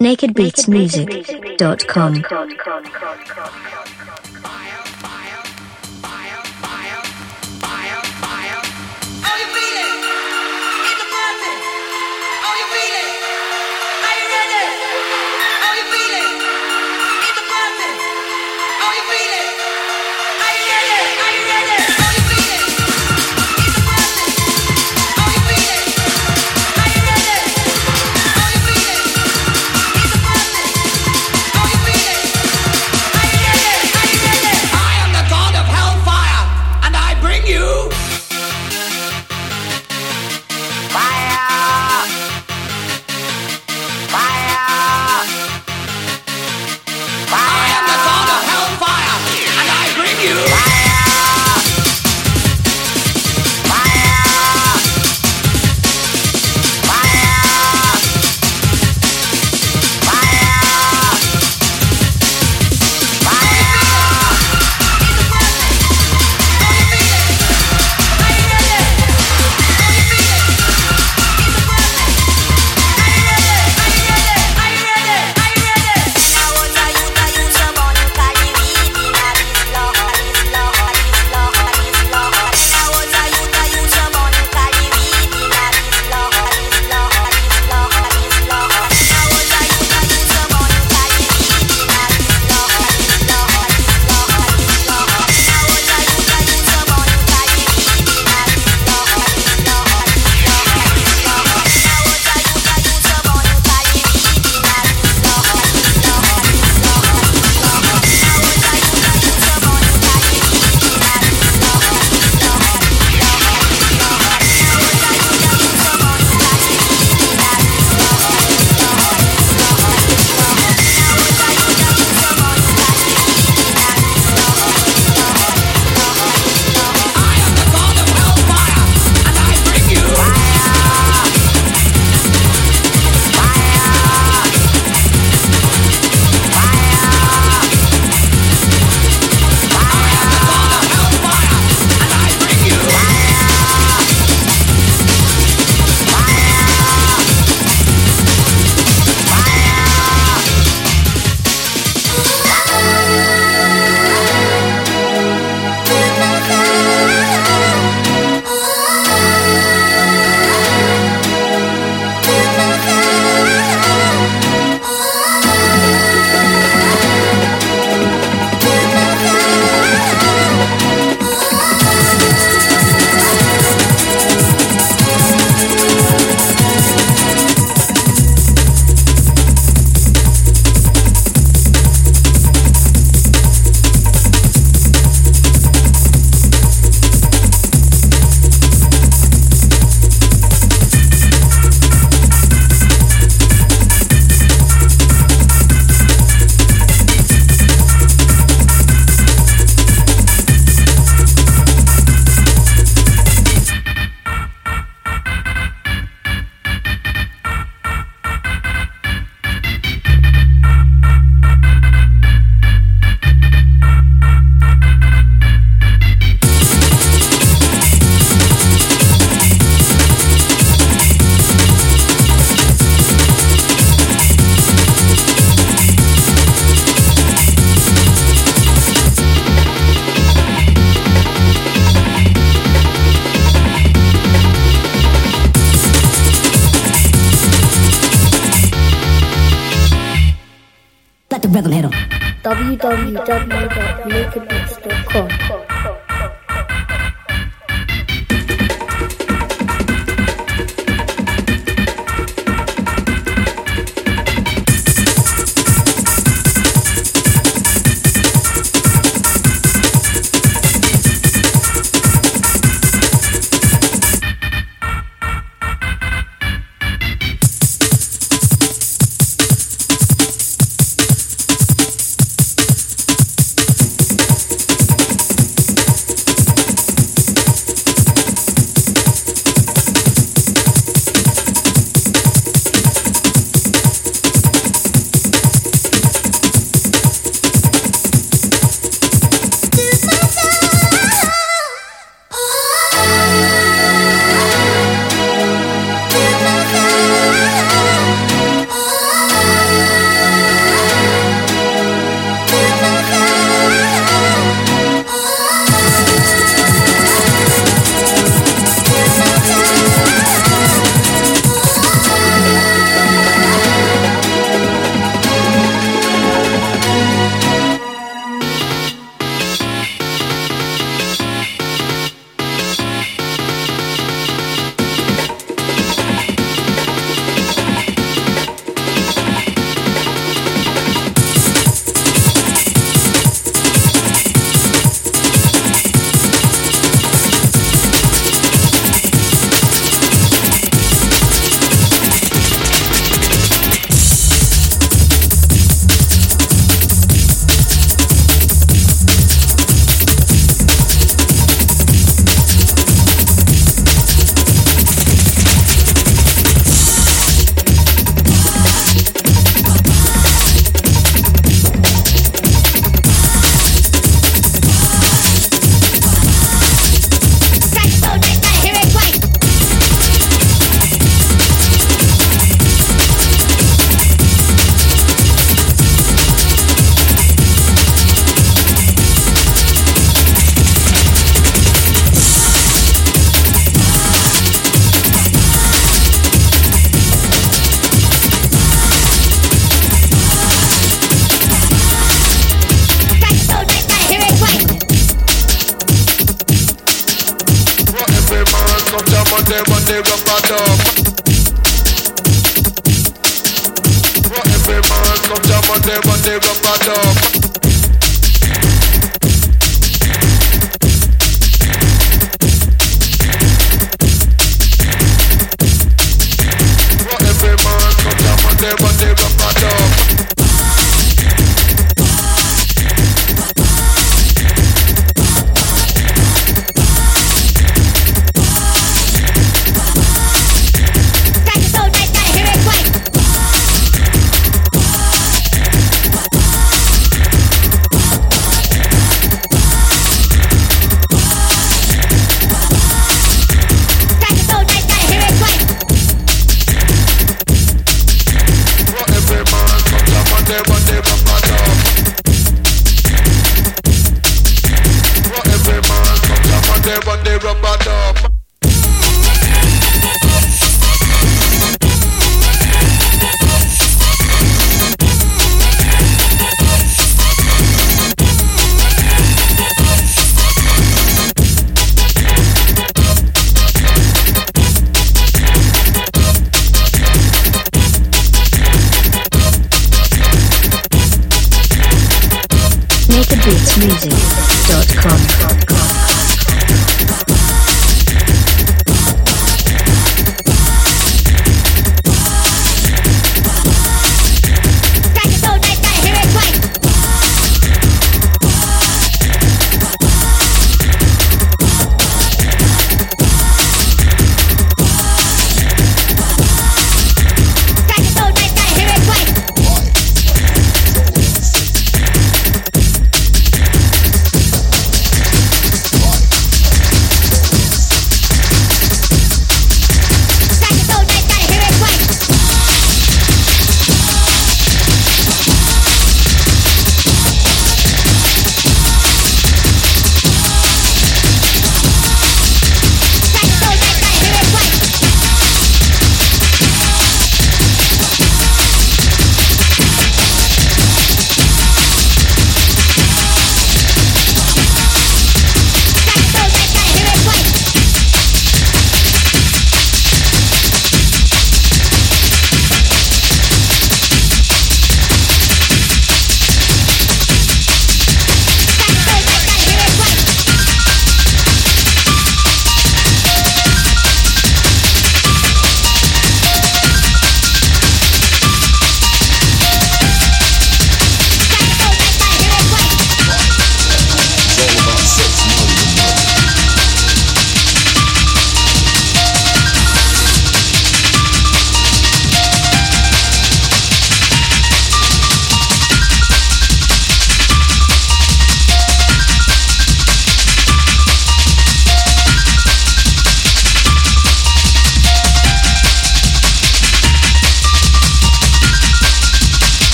nakedbeatsmusic.com. job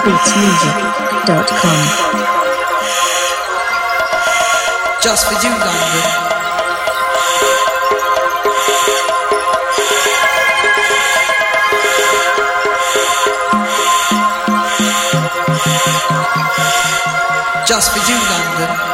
nakedbeatsmusic.com. Just for you, London. Just for you, London.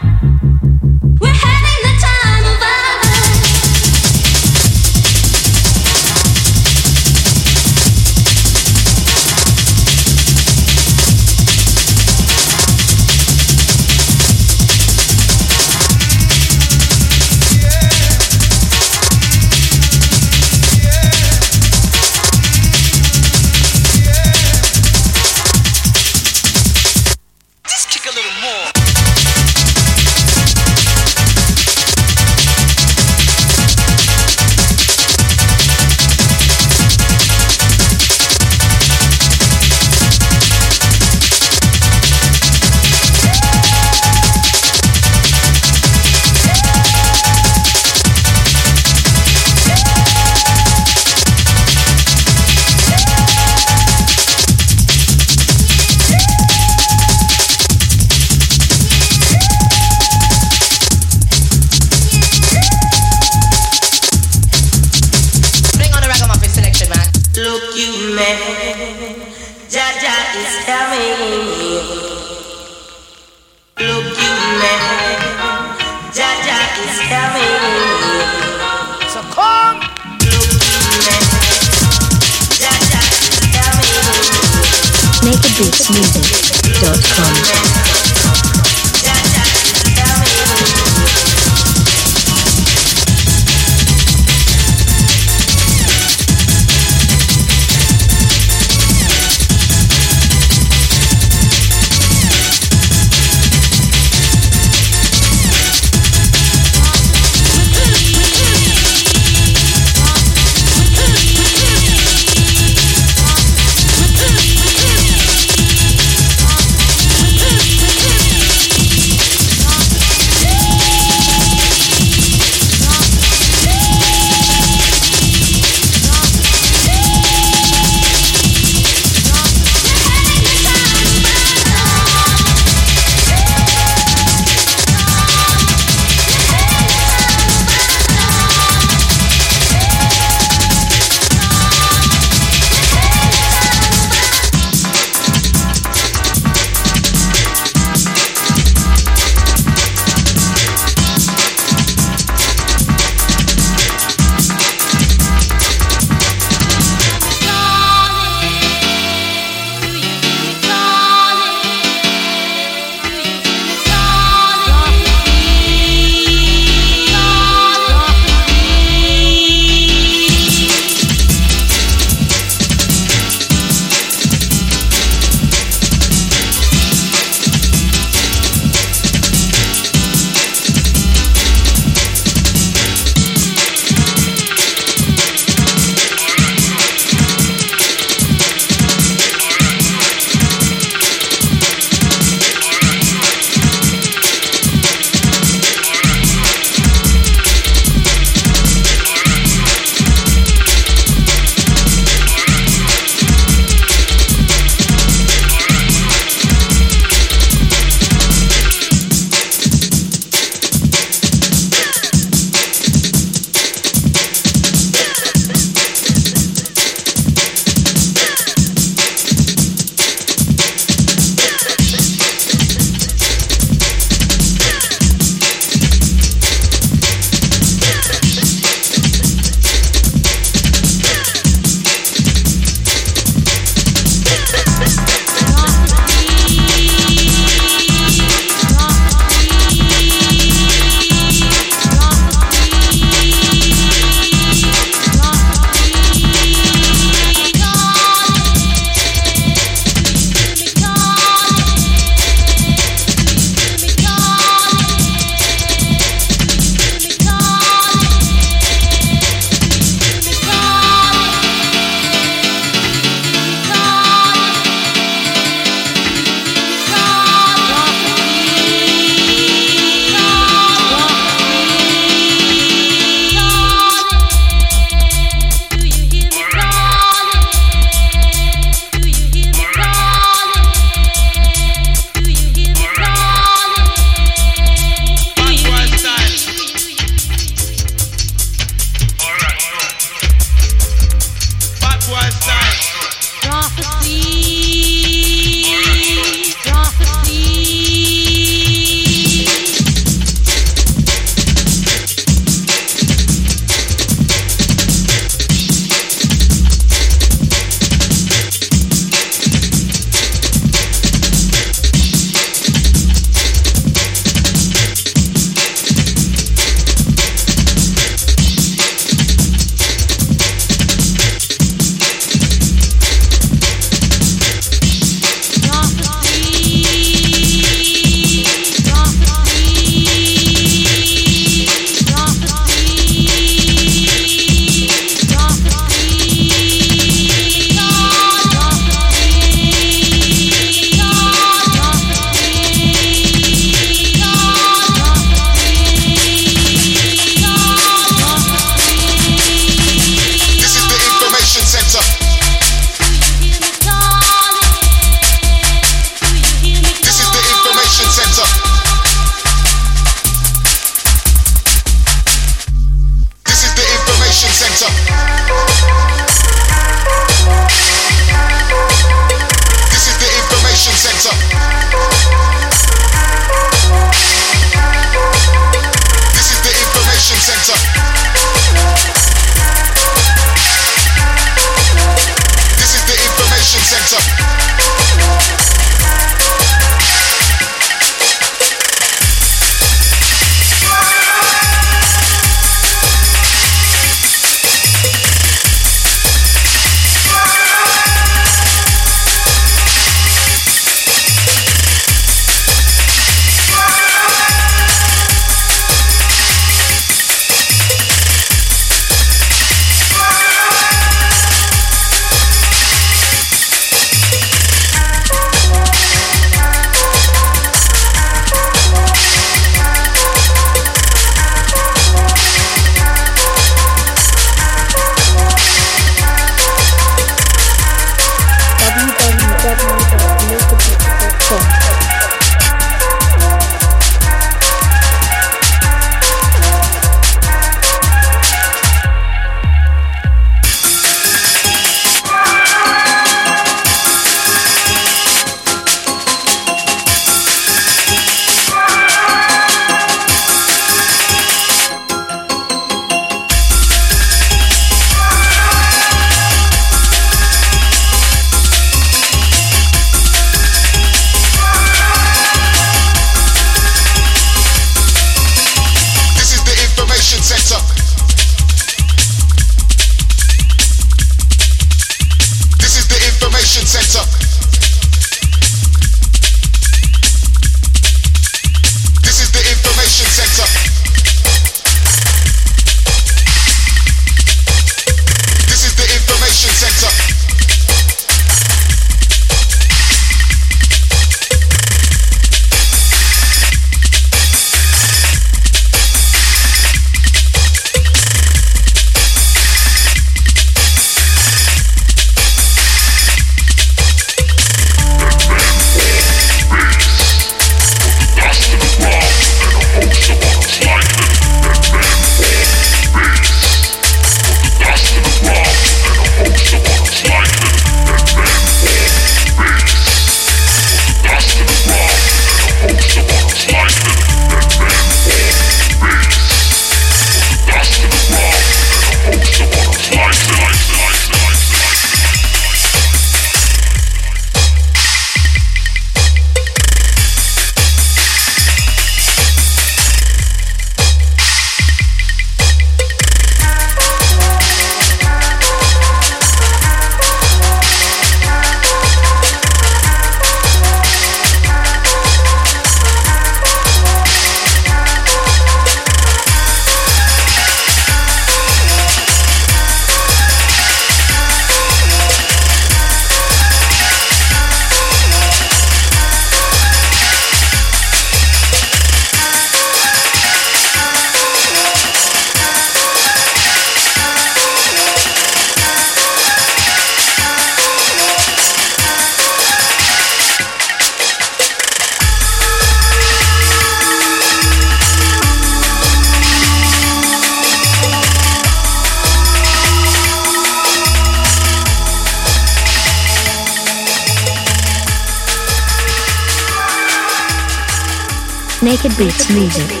nakedbeatsmusic.com.